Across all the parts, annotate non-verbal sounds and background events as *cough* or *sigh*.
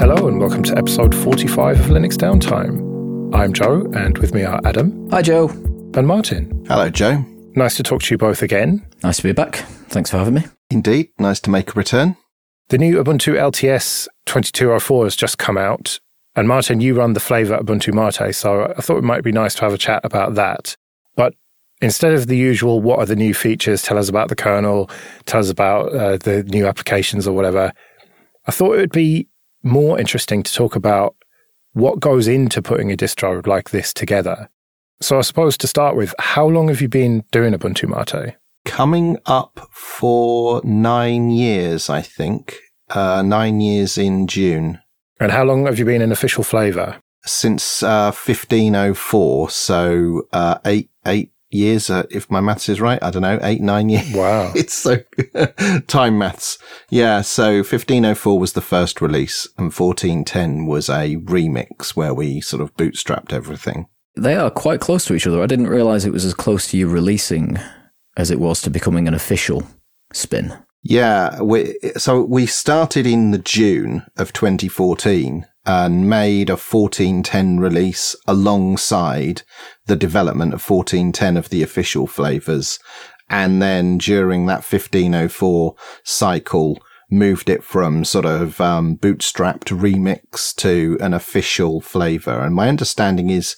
Hello, and welcome to episode 45 of Linux Downtime. I'm Joe, and with me are Adam. Hi, Joe. And Martin. Hello, Joe. Nice to talk to you both again. Nice to be back. Thanks for having me. Indeed. Nice to make a return. The new Ubuntu LTS 2204 has just come out. And Martin, you run the flavor Ubuntu Mate, so I thought it might be nice to have a chat about that. But instead of the usual, what are the new features, tell us about the kernel, tell us about uh, the new applications or whatever, I thought it would be more interesting to talk about what goes into putting a distro like this together. So I suppose to start with, how long have you been doing Ubuntu Mate? Coming up for nine years, I think. Uh, nine years in June. And how long have you been in official flavor? Since uh, 1504, so uh, eight eight years, uh, if my maths is right. I don't know, eight, nine years. Wow. *laughs* it's so *laughs* time maths. Yeah. So 1504 was the first release and 1410 was a remix where we sort of bootstrapped everything. They are quite close to each other. I didn't realize it was as close to you releasing as it was to becoming an official spin. Yeah. We, so we started in the June of 2014 and made a 1410 release alongside the development of 1410 of the official flavors. And then during that 1504 cycle, moved it from sort of um, bootstrapped remix to an official flavor. And my understanding is,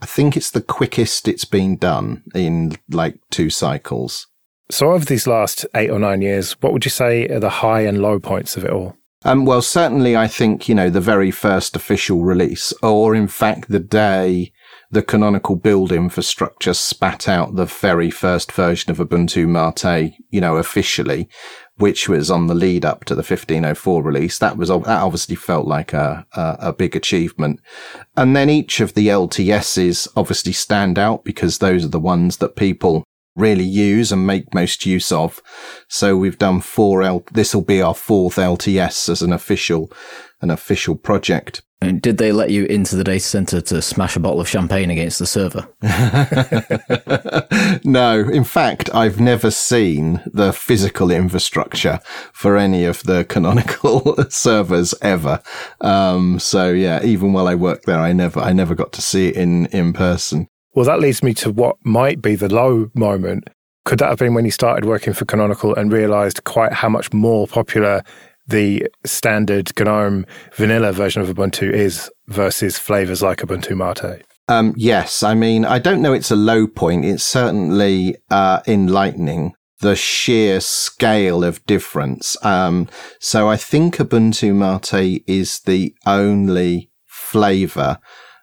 I think it's the quickest it's been done in like two cycles. So, of these last eight or nine years, what would you say are the high and low points of it all? Um, well, certainly, I think, you know, the very first official release, or in fact, the day the canonical build infrastructure spat out the very first version of Ubuntu Mate, you know, officially, which was on the lead up to the 1504 release. That was, that obviously felt like a, a, a big achievement. And then each of the LTSs obviously stand out because those are the ones that people really use and make most use of. So we've done four L, this will be our fourth LTS as an official, an official project. And did they let you into the data center to smash a bottle of champagne against the server? *laughs* no, in fact, I've never seen the physical infrastructure for any of the *laughs* canonical *laughs* servers ever. Um, so yeah, even while I worked there, I never, I never got to see it in, in person. Well, that leads me to what might be the low moment. Could that have been when you started working for Canonical and realized quite how much more popular the standard GNOME vanilla version of Ubuntu is versus flavors like Ubuntu Mate? Um, yes. I mean, I don't know it's a low point. It's certainly uh, enlightening the sheer scale of difference. Um, so I think Ubuntu Mate is the only flavor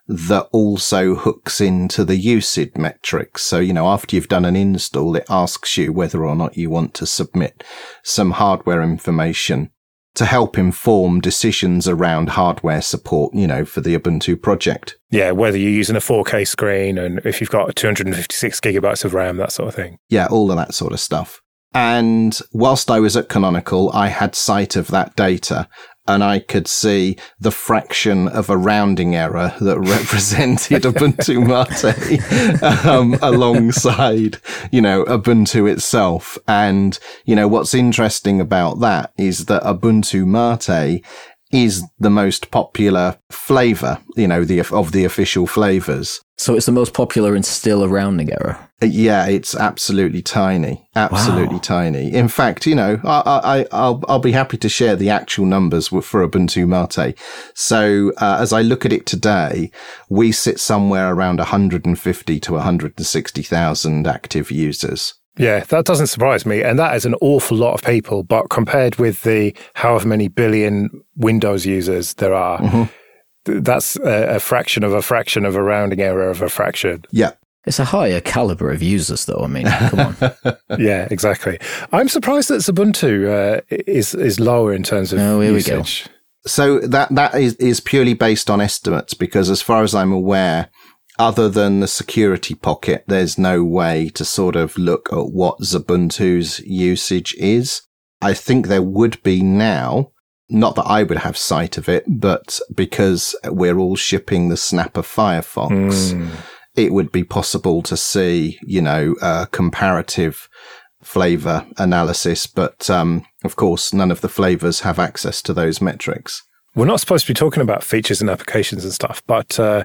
that also hooks into the usage metrics. So, you know, after you've done an install, it asks you whether or not you want to submit some hardware information to help inform decisions around hardware support, you know, for the Ubuntu project. Yeah, whether you're using a 4K screen and if you've got 256 gigabytes of RAM, that sort of thing. Yeah, all of that sort of stuff. And whilst I was at Canonical, I had sight of that data and I could see the fraction of a rounding error that *laughs* represented Ubuntu *laughs* Mate um, alongside, you know, Ubuntu itself. And, you know, what's interesting about that is that Ubuntu Mate is the most popular flavor, you know, the of the official flavors. So it's the most popular and still a rounding error. Yeah, it's absolutely tiny, absolutely wow. tiny. In fact, you know, I, I, will I'll be happy to share the actual numbers for Ubuntu Mate. So uh, as I look at it today, we sit somewhere around 150 to 160,000 active users. Yeah, that doesn't surprise me. And that is an awful lot of people. But compared with the however many billion Windows users there are, mm-hmm. that's a, a, fraction of a fraction of a rounding error of a fraction. Yeah. It's a higher caliber of users, though. I mean, come on. *laughs* yeah, exactly. I'm surprised that Ubuntu uh, is is lower in terms of oh, here usage. We go. So that that is is purely based on estimates because, as far as I'm aware, other than the security pocket, there's no way to sort of look at what Ubuntu's usage is. I think there would be now. Not that I would have sight of it, but because we're all shipping the Snapper Firefox, mm. It would be possible to see, you know, a comparative flavor analysis. But, um, of course, none of the flavors have access to those metrics. We're not supposed to be talking about features and applications and stuff, but uh,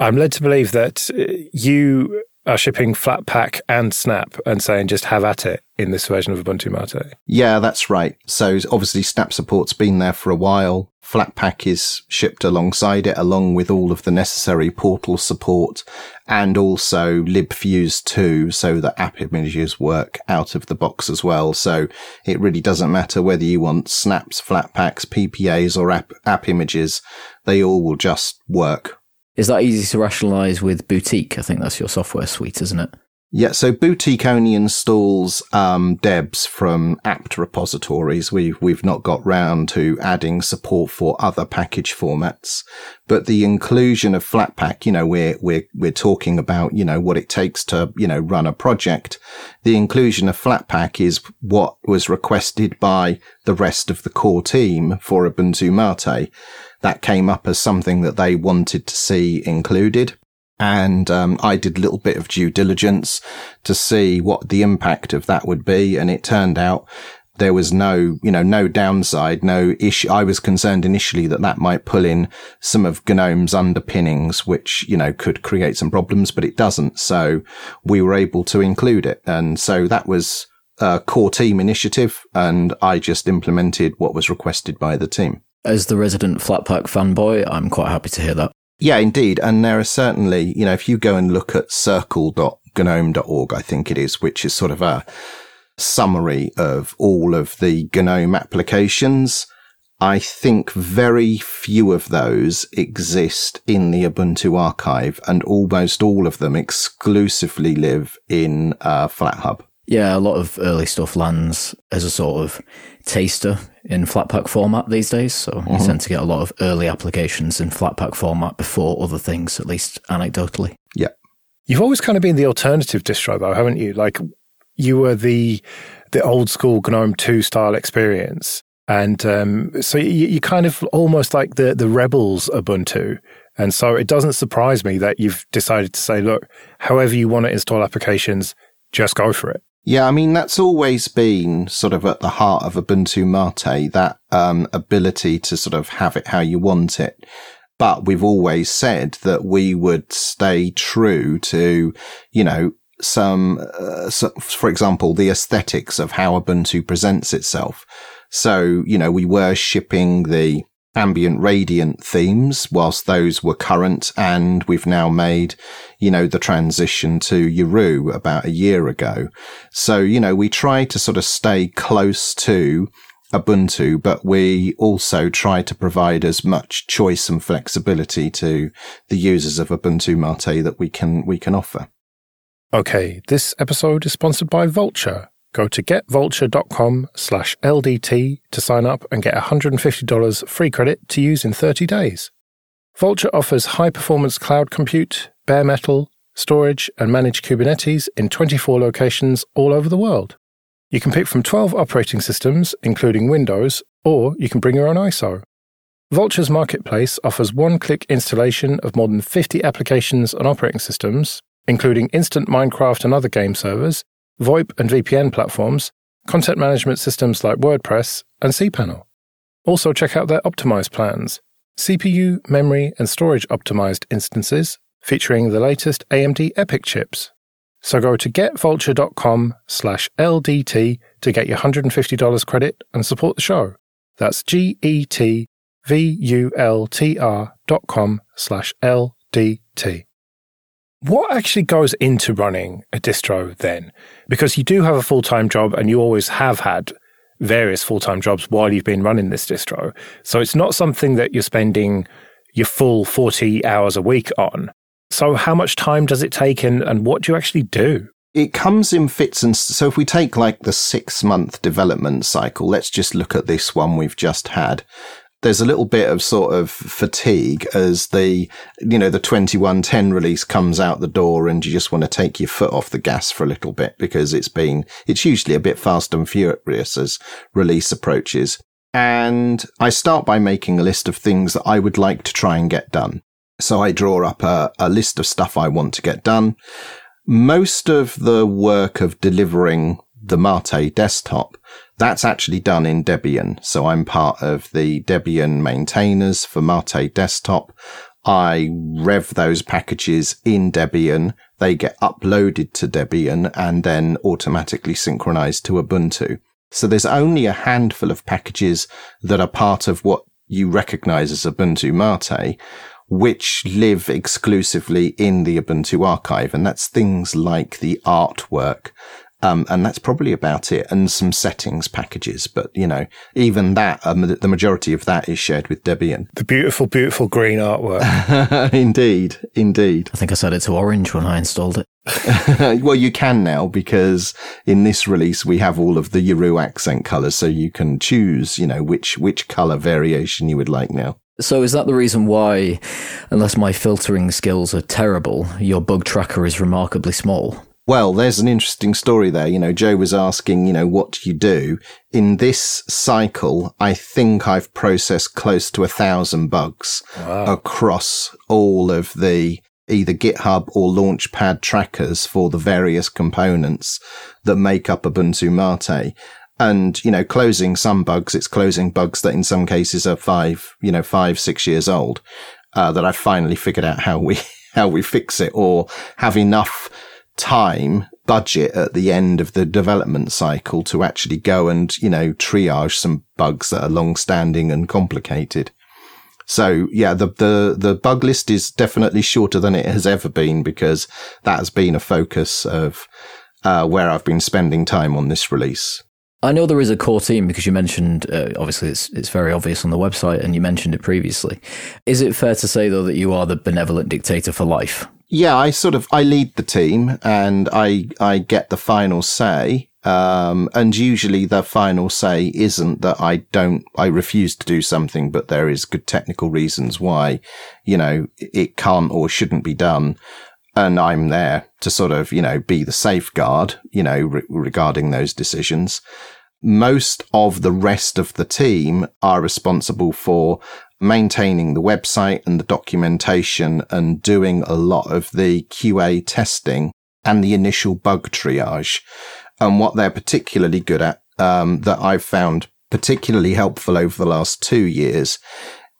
I'm led to believe that uh, you are shipping Flatpak and Snap and saying just have at it in this version of Ubuntu Mate. Yeah, that's right. So obviously Snap support's been there for a while. Flatpak is shipped alongside it, along with all of the necessary portal support and also libfuse 2 so that app images work out of the box as well. So it really doesn't matter whether you want snaps, Flatpaks, PPAs or app, app images. They all will just work is that easy to rationalize with Boutique? I think that's your software suite, isn't it? Yeah, so Boutique only installs um, debs from apt repositories. We've we've not got round to adding support for other package formats, but the inclusion of Flatpak, you know, we're we're we're talking about you know what it takes to you know run a project. The inclusion of Flatpak is what was requested by the rest of the core team for Ubuntu Mate that came up as something that they wanted to see included. And um, I did a little bit of due diligence to see what the impact of that would be. And it turned out there was no, you know, no downside, no issue. I was concerned initially that that might pull in some of GNOME's underpinnings, which, you know, could create some problems, but it doesn't. So we were able to include it. And so that was a core team initiative. And I just implemented what was requested by the team. As the resident Flatpak fanboy, I'm quite happy to hear that. Yeah, indeed. And there are certainly, you know, if you go and look at circle.gnome.org, I think it is, which is sort of a summary of all of the GNOME applications, I think very few of those exist in the Ubuntu archive and almost all of them exclusively live in uh, FlatHub. Yeah, a lot of early stuff lands as a sort of taster in Flatpak format these days. So mm-hmm. you tend to get a lot of early applications in Flatpak format before other things, at least anecdotally. Yeah. You've always kind of been the alternative distro, though, haven't you? Like you were the the old school GNOME two style experience, and um, so you, you kind of almost like the the rebels Ubuntu. And so it doesn't surprise me that you've decided to say, look, however you want to install applications, just go for it. Yeah, I mean, that's always been sort of at the heart of Ubuntu Mate, that um, ability to sort of have it how you want it. But we've always said that we would stay true to, you know, some, uh, so, for example, the aesthetics of how Ubuntu presents itself. So, you know, we were shipping the Ambiance Radiance themes whilst those were current and we've now made you know the transition to Yaru about a year ago so you know we try to sort of stay close to Ubuntu, but we also try to provide as much choice and flexibility to the users of Ubuntu Mate that we can we can offer. Okay, this episode is sponsored by Vultr. Go to getvultr.com slash LDT to sign up and get $150 free credit to use in 30 days. Vultr offers high performance cloud compute, bare metal, storage, and managed Kubernetes in 24 locations all over the world. You can pick from 12 operating systems, including Windows, or you can bring your own ISO. Vultr's marketplace offers one click installation of more than 50 applications and operating systems, including instant Minecraft and other game servers, VoIP and VPN platforms, content management systems like WordPress, and cPanel. Also, check out their optimized plans CPU, memory, and storage optimized instances featuring the latest AMD EPYC chips. So go to getvultr.com slash LDT to get your $150 credit and support the show. That's G-E-T-V-U-L-T-R dot com slash LDT. What actually goes into running a distro then? Because you do have a full time job and you always have had various full time jobs while you've been running this distro. So it's not something that you're spending your full 40 hours a week on. So, how much time does it take and, and what do you actually do? It comes in fits and so if we take like the six month development cycle, let's just look at this one we've just had there's a little bit of sort of fatigue as the, you know, the 2110 release comes out the door and you just want to take your foot off the gas for a little bit because it's been, it's usually a bit fast and furious as release approaches. And I start by making a list of things that I would like to try and get done. So I draw up a, a list of stuff I want to get done. Most of the work of delivering the Mate desktop That's actually done in Debian. So I'm part of the Debian maintainers for Mate desktop. I rev those packages in Debian. They get uploaded to Debian and then automatically synchronized to Ubuntu. So there's only a handful of packages that are part of what you recognize as Ubuntu Mate, which live exclusively in the Ubuntu archive. And that's things like the artwork um, and that's probably about it and some settings packages. But, you know, even that, um, the majority of that is shared with Debian. The beautiful, beautiful green artwork. *laughs* indeed. Indeed. I think I set it to orange when I installed it. *laughs* well, you can now because in this release we have all of the Yaru accent colors, so you can choose, you know, which which color variation you would like now. So is that the reason why, unless my filtering skills are terrible, your bug tracker is remarkably small? Well, there's an interesting story there. You know, Joe was asking, you know, what do you do? In this cycle, I think I've processed close to a thousand bugs wow. across all of the either GitHub or Launchpad trackers for the various components that make up Ubuntu Mate. And, you know, closing some bugs, it's closing bugs that in some cases are five, you know, five, six years old, uh, that I've finally figured out how we, *laughs* how we fix it or have enough time budget at the end of the development cycle to actually go and, you know, triage some bugs that are long standing and complicated. So yeah, the, the, the bug list is definitely shorter than it has ever been because that has been a focus of, uh, where I've been spending time on this release. I know there is a core team because you mentioned, uh, obviously, it's it's very obvious on the website, and you mentioned it previously. Is it fair to say though that you are the benevolent dictator for life? Yeah, I sort of I lead the team, and I I get the final say. Um, and usually the final say isn't that I don't, I refuse to do something, but there is good technical reasons why, you know, it can't or shouldn't be done and I'm there to sort of, you know, be the safeguard, you know, re- regarding those decisions. Most of the rest of the team are responsible for maintaining the website and the documentation and doing a lot of the QA testing and the initial bug triage. And what they're particularly good at, um, that I've found particularly helpful over the last two years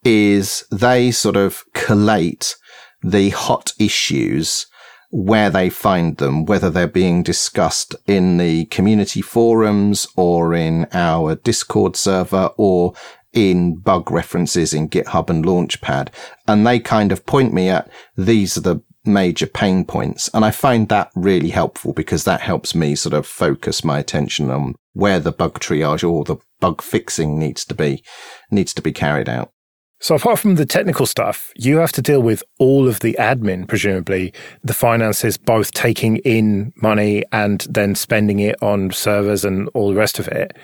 is they sort of collate the hot issues where they find them, whether they're being discussed in the community forums or in our Discord server or in bug references in GitHub and Launchpad. And they kind of point me at these are the major pain points. And I find that really helpful because that helps me sort of focus my attention on where the bug triage or the bug fixing needs to be, needs to be carried out. So, apart from the technical stuff, you have to deal with all of the admin, presumably the finances, both taking in money and then spending it on servers and all the rest of it.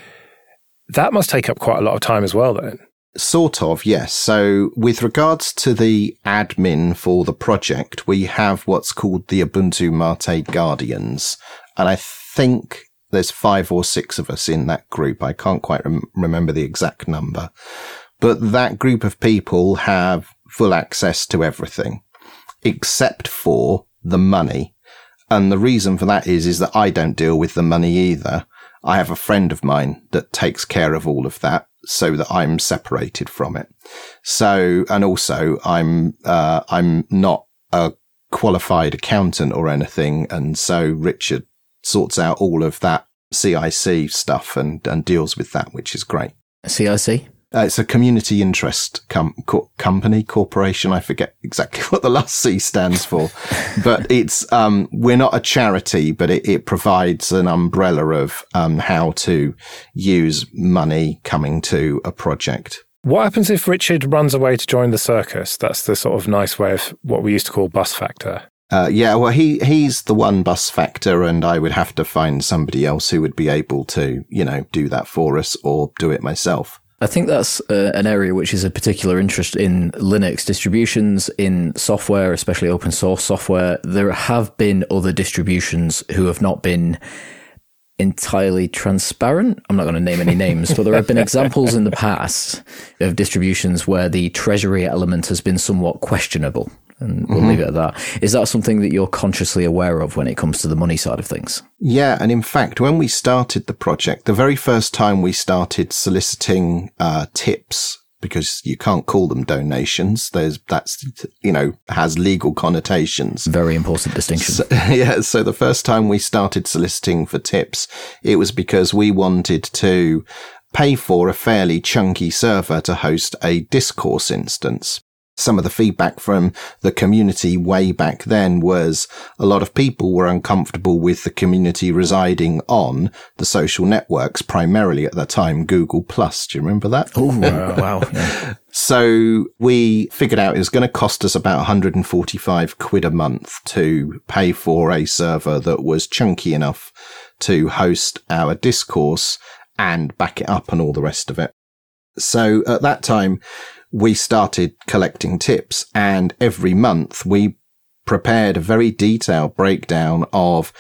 That must take up quite a lot of time as well, then. Sort of, yes. So, with regards to the admin for the project, we have what's called the Ubuntu Mate Guardians. And I think there's five or six of us in that group. I can't quite rem- remember the exact number. But that group of people have full access to everything except for the money. And the reason for that is, is that I don't deal with the money either. I have a friend of mine that takes care of all of that so that I'm separated from it. So, and also I'm, uh, I'm not a qualified accountant or anything. And so Richard sorts out all of that CIC stuff and, and deals with that, which is great. CIC? Uh, it's a community interest com- co- company corporation. I forget exactly *laughs* what the last C stands for, but *laughs* it's um, we're not a charity, but it, it provides an umbrella of um, how to use money coming to a project. What happens if Richard runs away to join the circus? That's the sort of nice way of what we used to call bus factor. Uh, yeah, well, he he's the one bus factor, and I would have to find somebody else who would be able to, you know, do that for us or do it myself. I think that's uh, an area which is a particular interest in Linux distributions, in software, especially open source software. There have been other distributions who have not been entirely transparent. I'm not going to name any names, but there have been examples in the past of distributions where the treasury element has been somewhat questionable. And we'll mm-hmm. leave it at that. Is that something that you're consciously aware of when it comes to the money side of things? Yeah, and in fact, when we started the project, the very first time we started soliciting uh, tips because you can't call them donations. There's that's you know has legal connotations. Very important distinction. So, *laughs* yeah. So the first time we started soliciting for tips, it was because we wanted to pay for a fairly chunky server to host a discourse instance some of the feedback from the community way back then was a lot of people were uncomfortable with the community residing on the social networks, primarily at the time Google Plus. Do you remember that? Oh, wow. *laughs* Yeah. so we figured out it was going to cost us about 145 quid a month to pay for a server that was chunky enough to host our discourse and back it up and all the rest of it. So at that time, we started collecting tips and every month we prepared a very detailed breakdown of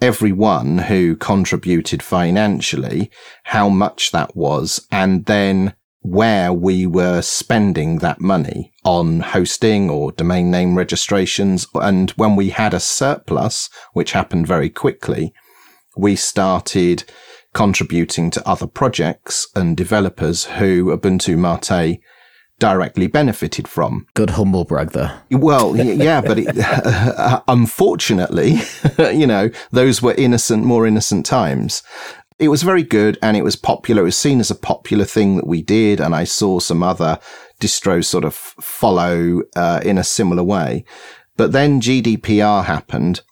everyone who contributed financially, how much that was, and then where we were spending that money on hosting or domain name registrations. And when we had a surplus, which happened very quickly, we started contributing to other projects and developers who Ubuntu Mate directly benefited from. Good humble brag there. Well, yeah, but it, *laughs* uh, unfortunately, *laughs* you know, those were innocent, more innocent times. It was very good and it was popular. It was seen as a popular thing that we did. And I saw some other distros sort of follow uh, in a similar way. But then GDPR happened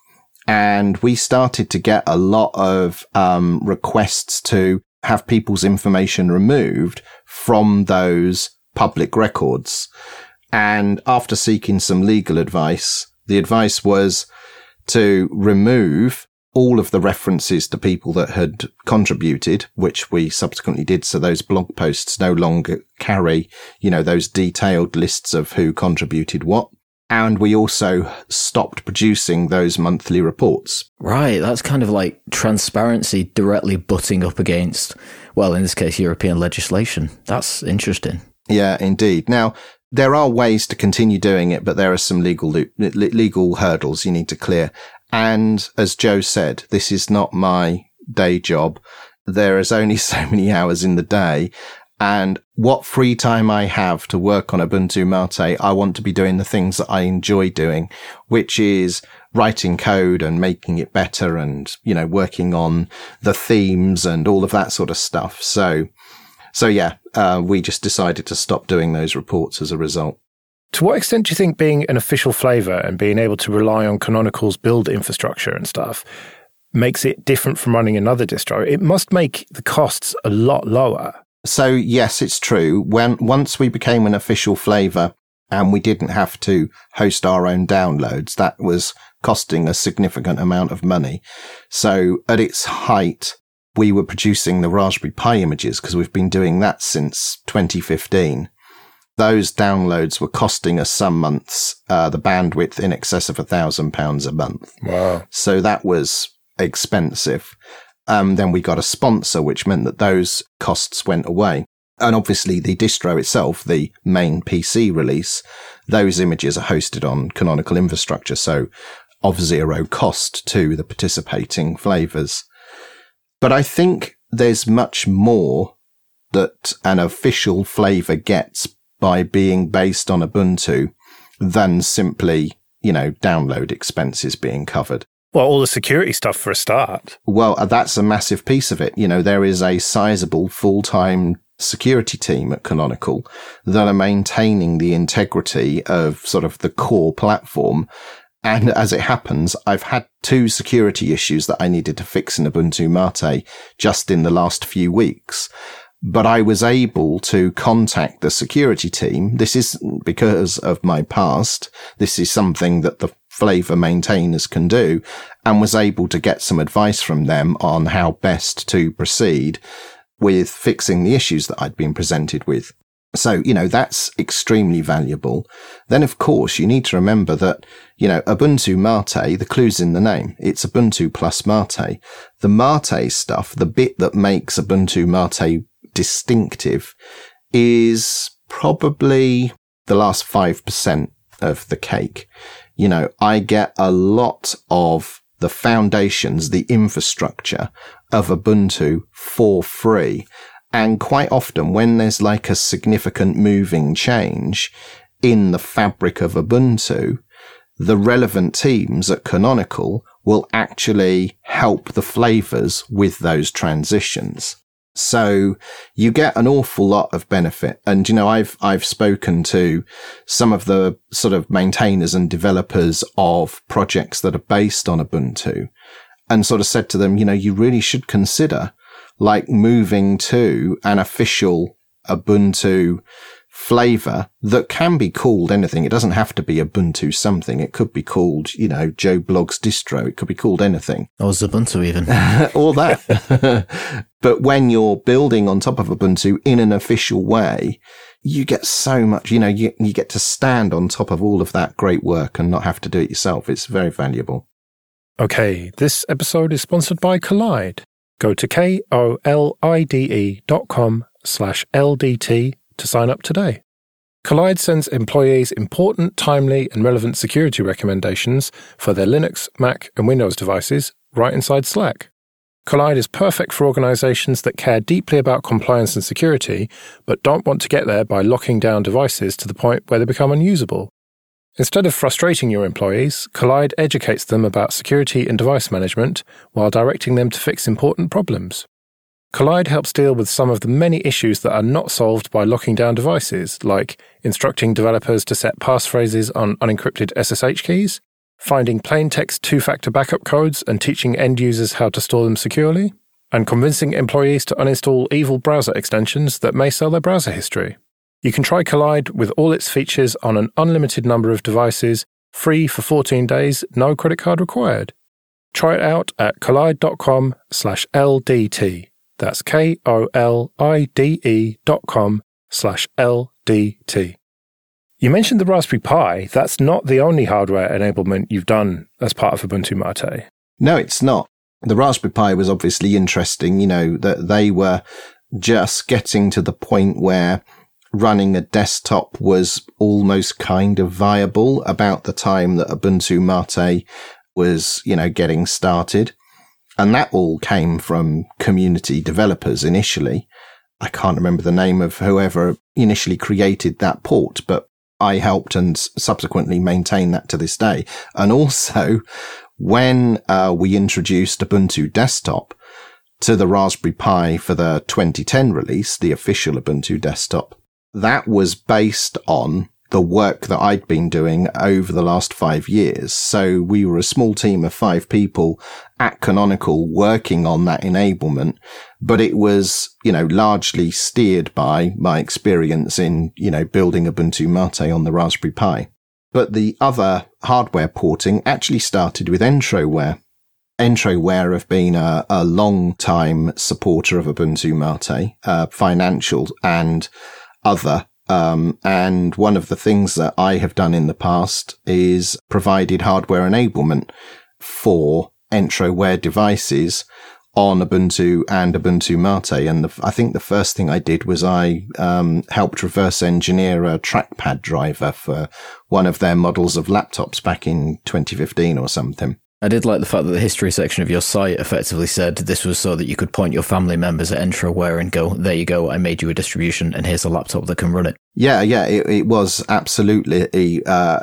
and we started to get a lot of um, requests to have people's information removed from those public records. And after seeking some legal advice, the advice was to remove all of the references to people that had contributed, which we subsequently did. So those blog posts no longer carry, you know, those detailed lists of who contributed what. And we also stopped producing those monthly reports. Right. That's kind of like transparency directly butting up against, well, in this case, European legislation. That's interesting. Yeah, indeed. Now, there are ways to continue doing it, but there are some legal legal hurdles you need to clear. And as Joe said, this is not my day job. There is only *laughs* so many hours in the day. And what free time I have to work on Ubuntu Mate, I want to be doing the things that I enjoy doing, which is writing code and making it better and, you know, working on the themes and all of that sort of stuff. So so yeah, uh, we just decided to stop doing those reports as a result. To what extent do you think being an official flavor and being able to rely on Canonical's build infrastructure and stuff makes it different from running another distro? It must make the costs a lot lower. So yes, it's true. When once we became an official flavor and we didn't have to host our own downloads, that was costing a significant amount of money. So at its height, we were producing the Raspberry Pi images because we've been doing that since 2015. Those downloads were costing us some months uh, the bandwidth in excess of a thousand pounds a month. Wow! So that was expensive. Um, then we got a sponsor, which meant that those costs went away. And obviously, the distro itself, the main PC release, those images are hosted on canonical infrastructure, so of zero cost to the participating flavors. But I think there's much more that an official flavor gets by being based on Ubuntu than simply, you know, download expenses being covered. Well, all the security stuff for a start. Well, uh, that's a massive piece of it. You know, there is a sizable full time security team at Canonical that are maintaining the integrity of sort of the core platform and as it happens, I've had two security issues that I needed to fix in Ubuntu Mate just in the last few weeks. But I was able to contact the security team. This is because of my past. This is something that the flavor maintainers can do and was able to get some advice from them on how best to proceed with fixing the issues that I'd been presented with. So, you know, that's extremely valuable. Then, of course, you need to remember that, you know, Ubuntu Mate, the clue's in the name. It's Ubuntu plus Mate. The Mate stuff, the bit that makes Ubuntu Mate distinctive is probably the last 5% of the cake. You know, I get a lot of the foundations, the infrastructure of Ubuntu for free. And quite often when there's like a significant moving change in the fabric of Ubuntu, the relevant teams at Canonical will actually help the flavors with those transitions. So you get an awful lot of benefit. And, you know, I've, I've spoken to some of the sort of maintainers and developers of projects that are based on Ubuntu and sort of said to them, you know, you really should consider like moving to an official Ubuntu flavor that can be called anything. It doesn't have to be Ubuntu something. It could be called, you know, Joe Blogg's distro. It could be called anything. Or Ubuntu even. *laughs* or that. *laughs* but when you're building on top of Ubuntu in an official way, you get so much, you know, you, you get to stand on top of all of that great work and not have to do it yourself. It's very valuable. Okay, this episode is sponsored by Kolide. Go to K-O-L-I-D-E dot com slash LDT to sign up today. Kolide sends employees important, timely, and relevant security recommendations for their Linux, Mac, and Windows devices right inside Slack. Kolide is perfect for organizations that care deeply about compliance and security, but don't want to get there by locking down devices to the point where they become unusable. Instead of frustrating your employees, Kolide educates them about security and device management while directing them to fix important problems. Kolide helps deal with some of the many issues that are not solved by locking down devices, like instructing developers to set passphrases on unencrypted SSH keys, finding plain text two factor backup codes and teaching end users how to store them securely, and convincing employees to uninstall evil browser extensions that may sell their browser history. You can try Kolide with all its features on an unlimited number of devices, free for 14 days, no credit card required. Try it out at kolide.com slash LDT. That's K O L I D E dot com slash L D T. You mentioned the Raspberry Pi. That's not the only hardware enablement you've done as part of Ubuntu Mate. No, it's not. The Raspberry Pi was obviously interesting, you know, that they were just getting to the point where running a desktop was almost kind of viable about the time that Ubuntu Mate was, you know, getting started. And that all came from community developers initially. I can't remember the name of whoever initially created that port, but I helped and subsequently maintain that to this day. And also, when uh, we introduced Ubuntu Desktop to the Raspberry Pi for the 2010 release, the official Ubuntu Desktop, that was based on the work that I'd been doing over the last five years. So we were a small team of five people at Canonical working on that enablement, but it was, you know, largely steered by my experience in, you know, building Ubuntu Mate on the Raspberry Pi. But the other hardware porting actually started with Entroware. Entroware have been a, a long time supporter of Ubuntu Mate, uh, financial and other um, and one of the things that I have done in the past is provided hardware enablement for Entroware devices on Ubuntu and Ubuntu Mate. And the, I think the first thing I did was I um, helped reverse engineer a trackpad driver for one of their models of laptops back in 2015 or something. I did like the fact that the history section of your site effectively said this was so that you could point your family members at Entroware and go, there you go, I made you a distribution and here's a laptop that can run it. Yeah, yeah, it, it was absolutely uh,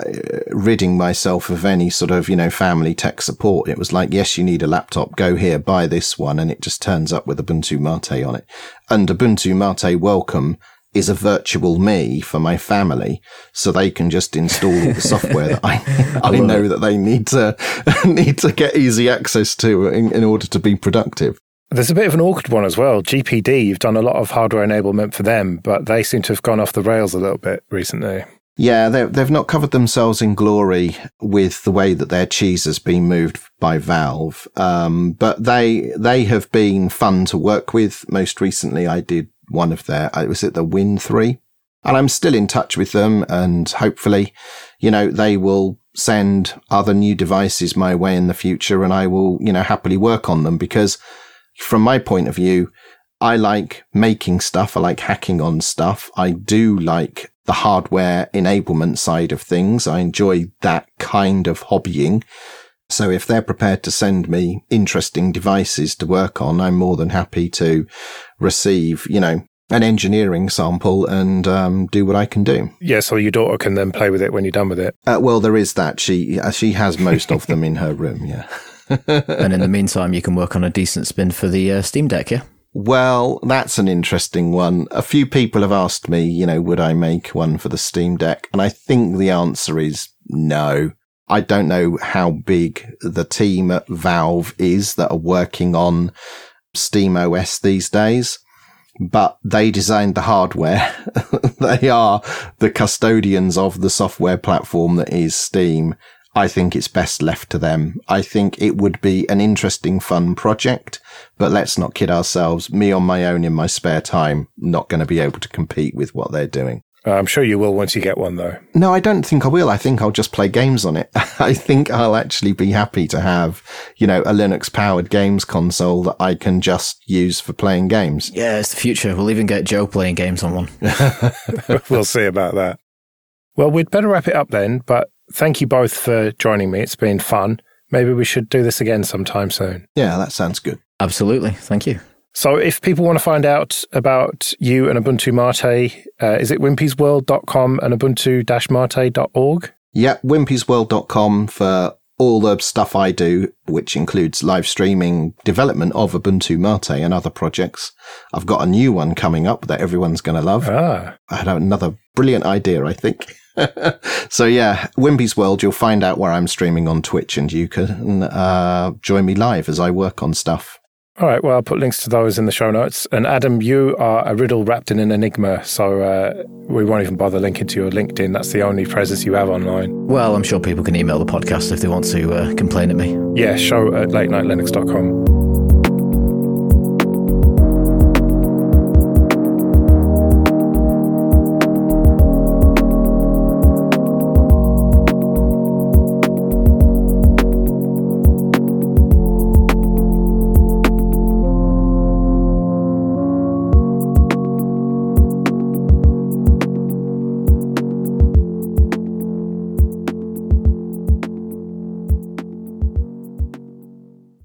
ridding myself of any sort of, you know, family tech support. It was like, yes, you need a laptop, go here, buy this one, and it just turns up with Ubuntu Mate on it. And Ubuntu Mate Welcome is a virtual me for my family, so they can just install the software that I *laughs* I *laughs* know that they need to *laughs* need to get easy access to in, in order to be productive. There's a bit of an awkward one as well. GPD, you've done a lot of hardware enablement for them, but they seem to have gone off the rails a little bit recently. Yeah, they've not covered themselves in glory with the way that their cheese has been moved by Valve. Um, but they they have been fun to work with. Most recently, I did one of their, uh, was it the Win 3? And I'm still in touch with them and hopefully, you know, they will send other new devices my way in the future and I will, you know, happily work on them because from my point of view, I like making stuff. I like hacking on stuff. I do like the hardware enablement side of things. I enjoy that kind of hobbying. So if they're prepared to send me interesting devices to work on, I'm more than happy to receive, you know, an engineering sample and um, do what I can do. Yeah, so your daughter can then play with it when you're done with it. Uh, well, there is that. She uh, she has most of them in her room. Yeah. *laughs* and in the meantime, you can work on a decent spin for the uh, Steam Deck. Yeah. Well, that's an interesting one. A few people have asked me, you know, would I make one for the Steam Deck? And I think the answer is no. I don't know how big the team at Valve is that are working on Steam OS these days but they designed the hardware. *laughs* they are the custodians of the software platform that is Steam. I think it's best left to them. I think it would be an interesting, fun project, but let's not kid ourselves. Me on my own in my spare time, not going to be able to compete with what they're doing. Uh, I'm sure you will once you get one, though. No, I don't think I will. I think I'll just play games on it. *laughs* I think I'll actually be happy to have, you know, a Linux powered games console that I can just use for playing games. Yeah, it's the future. We'll even get Joe playing games on one. *laughs* *laughs* we'll see about that. Well, we'd better wrap it up then, but thank you both for joining me. It's been fun. Maybe we should do this again sometime soon. Yeah, that sounds good. Absolutely. Thank you. So if people want to find out about you and Ubuntu Mate, uh, is it wimpysworld.com and ubuntu-mate.org? Yeah, wimpysworld.com for all the stuff I do, which includes live streaming, development of Ubuntu Mate and other projects. I've got a new one coming up that everyone's going to love. Ah. I had another brilliant idea, I think. *laughs* so yeah, Wimpy's World, you'll find out where I'm streaming on Twitch and you can uh, join me live as I work on stuff. All right. Well, I'll put links to those in the show notes. And Adam, you are a riddle wrapped in an enigma, so uh, we won't even bother linking to your LinkedIn. That's the only presence you have online. Well, I'm sure people can email the podcast if they want to uh, complain at me. Yeah, show at latenightlinux.com.